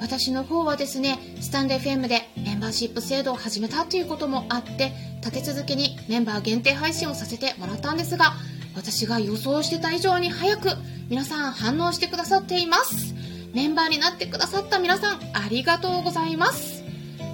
私の方はですね、スタンド FM でメンバーシップ制度を始めたということもあって、立て続けにメンバー限定配信をさせてもらったんですが、私が予想してた以上に早く皆さん反応してくださっています。メンバーになってくださった皆さん、ありがとうございます。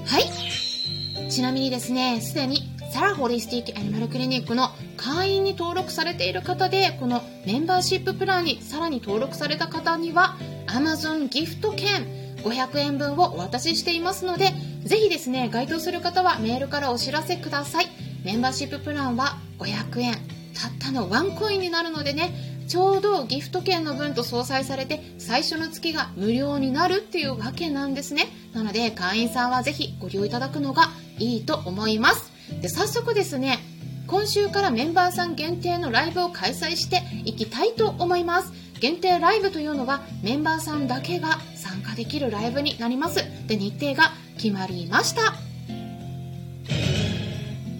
はい。ちなみにですね、すでにサラホリスティックアニマルクリニックの会員に登録されている方で、このメンバーシッププランにさらに登録された方には、Amazon ギフト券、500円分をお渡ししていますので、ぜひですね、該当する方はメールからお知らせください。メンバーシッププランは500円。たったのワンコインになるのでね、ちょうどギフト券の分と相殺されて最初の月が無料になるっていうわけなんですね。なので会員さんはぜひご利用いただくのがいいと思います。で、早速ですね、今週からメンバーさん限定のライブを開催していきたいと思います。限定ライブというのはメンバーさんだけが参加できるライブになります。で日程が決まりました。は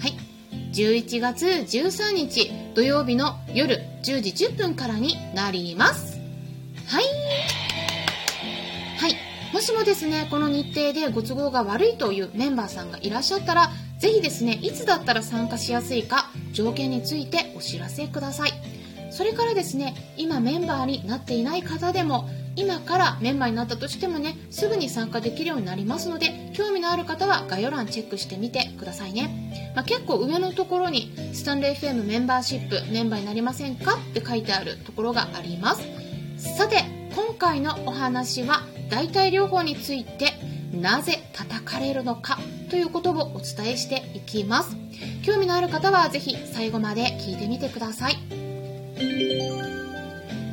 い。11月13日土曜日の夜10時10分からになります。はい。はい。もしもですねこの日程でご都合が悪いというメンバーさんがいらっしゃったらぜひですねいつだったら参加しやすいか条件についてお知らせください。それからですね今メンバーになっていない方でも今からメンバーになったとしてもねすぐに参加できるようになりますので興味のある方は概要欄チェックしてみてくださいね、まあ、結構上のところにスタンレー FM メンバーシップメンバーになりませんかって書いてあるところがあります。さて今回のお話は代替療法についてなぜ叩かれるのかということをお伝えしていきます。興味のある方はぜひ最後まで聞いてみてください。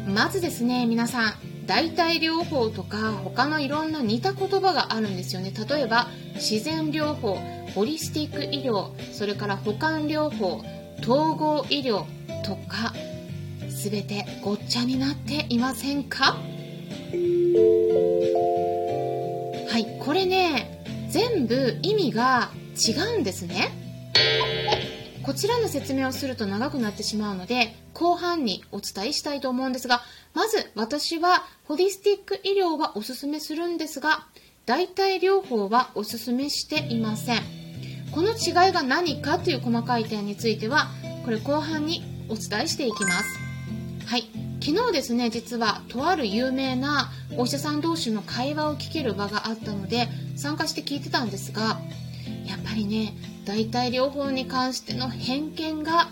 まずですね皆さん代替療法とか他のいろんな似た言葉があるんですよね。例えば自然療法ホリスティック医療それから保管療法統合医療とか全てごっちゃになっていませんか？はいこれね全部意味が違うんですね。こちらの説明をすると長くなってしまうので後半にお伝えしたいと思うんですがまず私はホリスティック医療はおすすめするんですが代替療法はおすすめしていません。この違いが何かという細かい点についてはこれ後半にお伝えしていきます。はい。昨日ですね実はとある有名なお医者さん同士の会話を聞ける場があったので参加して聞いてたんですがやっぱりね代替療法に関しての偏見が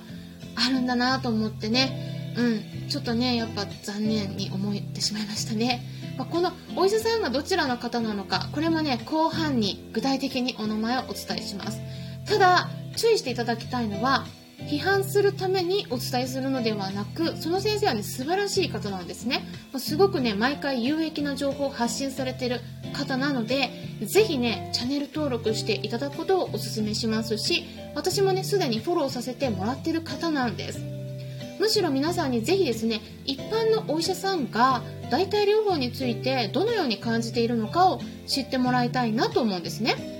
あるんだなと思ってね。うん。ちょっとねやっぱ残念に思ってしまいましたね、まあ、このお医者さんがどちらの方なのかこれもね後半に具体的にお名前をお伝えします。ただ注意していただきたいのは批判するためにお伝えするのではなくその先生はね素晴らしい方なんですね。すごくね毎回有益な情報を発信されてる方なのでぜひねチャンネル登録していただくことをお勧めしますし私もねすでにフォローさせてもらってる方なんです。むしろ皆さんにぜひですね一般のお医者さんが代替療法についてどのように感じているのかを知ってもらいたいなと思うんですね。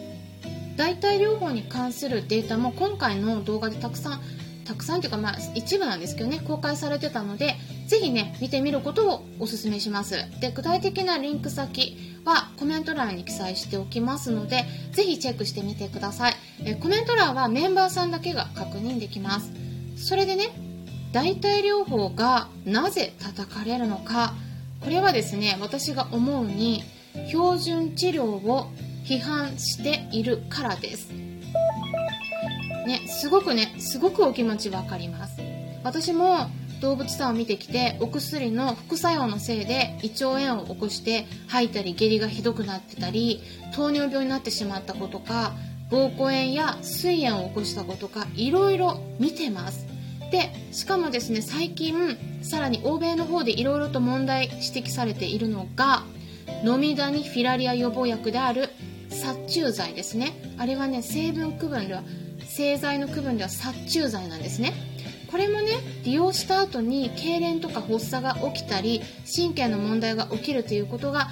代替療法に関するデータも今回の動画でたくさんたくさんというかまあ一部なんですけどね公開されてたのでぜひね見てみることをお勧めします。で具体的なリンク先はコメント欄に記載しておきますのでぜひチェックしてみてください。えコメント欄はメンバーさんだけが確認できます。それでね代替療法がなぜ叩かれるのかこれはですね私が思うに標準治療を批判しているからです。ねすごくねすごくお気持ち分かります。私も動物さんを見てきてお薬の副作用のせいで胃腸炎を起こして吐いたり下痢がひどくなってたり糖尿病になってしまった子とか膀胱炎や膵炎を起こした子とかいろいろ見てます。でしかもですね最近さらに欧米の方でいろいろと問題指摘されているのが飲みダニフィラリア予防薬である殺虫剤ですね。あれはね成分区分では製剤の区分では殺虫剤なんですね。これもね利用した後に痙攣とか発作が起きたり神経の問題が起きるということが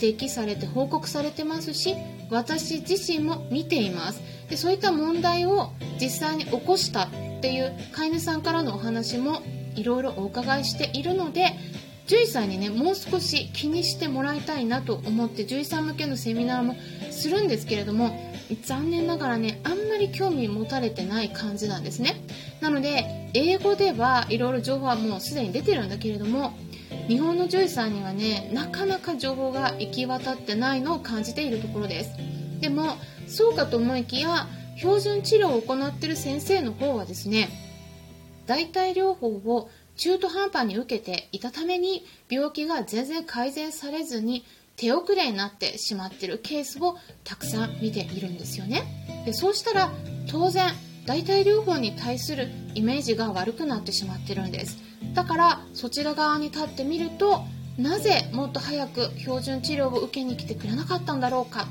指摘されて報告されてますし私自身も見ています。でそういった問題を実際に起こしたっていう飼い主さんからのお話もいろいろお伺いしているので獣医さんにねもう少し気にしてもらいたいなと思って獣医さん向けのセミナーもするんですけれども残念ながらねあんまり興味持たれてない感じなんですね。なので英語ではいろいろ情報はもうすでに出てるんだけれども日本の獣医さんにはねなかなか情報が行き渡ってないのを感じているところです。でもそうかと思いきや標準治療を行っている先生の方はですね代替療法を中途半端に受けていたために病気が全然改善されずに手遅れになってしまっているケースをたくさん見ているんですよね。でそうしたら当然代替療法に対するイメージが悪くなってしまってるんです。だからそちら側に立ってみるとなぜもっと早く標準治療を受けに来てくれなかったんだろうか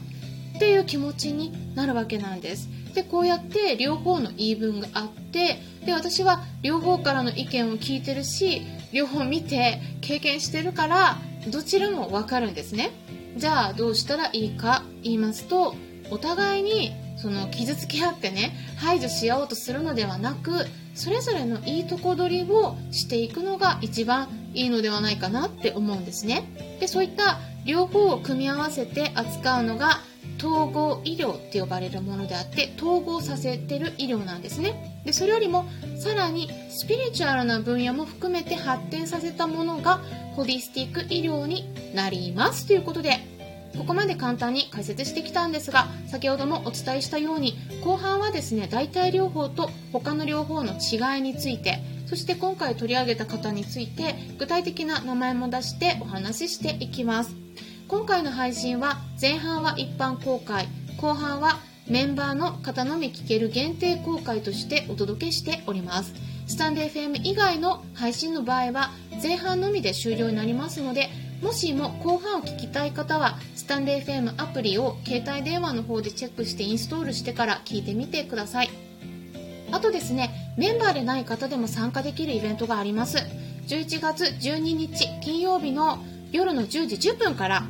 っていう気持ちになるわけなんです。でこうやって両方の言い分があってで私は両方からの意見を聞いてるし両方見て経験してるからどちらもわかるんですね。じゃあどうしたらいいか言いますとお互いにその傷つけ合ってね排除し合おうとするのではなくそれぞれのいいとこ取りをしていくのが一番いいのではないかなって思うんですね。でそういった両方を組み合わせて扱うのが統合医療って呼ばれるものであって統合させてる医療なんですね。でそれよりもさらにスピリチュアルな分野も含めて発展させたものがホリスティック医療になりますということでここまで簡単に解説してきたんですが先ほどもお伝えしたように後半はですね代替療法と他の療法の違いについてそして今回取り上げた方について具体的な名前も出してお話ししていきます。今回の配信は前半は一般公開後半はメンバーの方のみ聞ける限定公開としてお届けしております。スタンデー FM 以外の配信の場合は前半のみで終了になりますのでもしも後半を聞きたい方はスタンデー FM アプリを携帯電話の方でチェックしてインストールしてから聞いてみてください。あとですねメンバーでない方でも参加できるイベントがあります。11月12日金曜日の夜の10時10分から。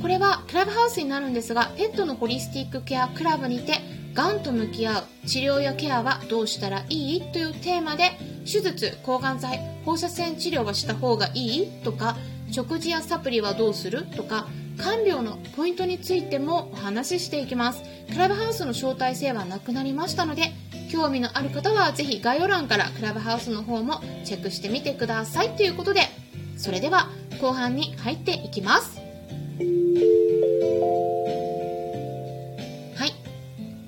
これはクラブハウスになるんですがペットのホリスティックケアクラブにてがんと向き合う治療やケアはどうしたらいい？というテーマで手術抗がん剤放射線治療はした方がいい？とか食事やサプリはどうする？とか看病のポイントについてもお話ししていきます。クラブハウスの招待制はなくなりましたので興味のある方はぜひ概要欄からクラブハウスの方もチェックしてみてください。ということでそれでは後半に入っていきます。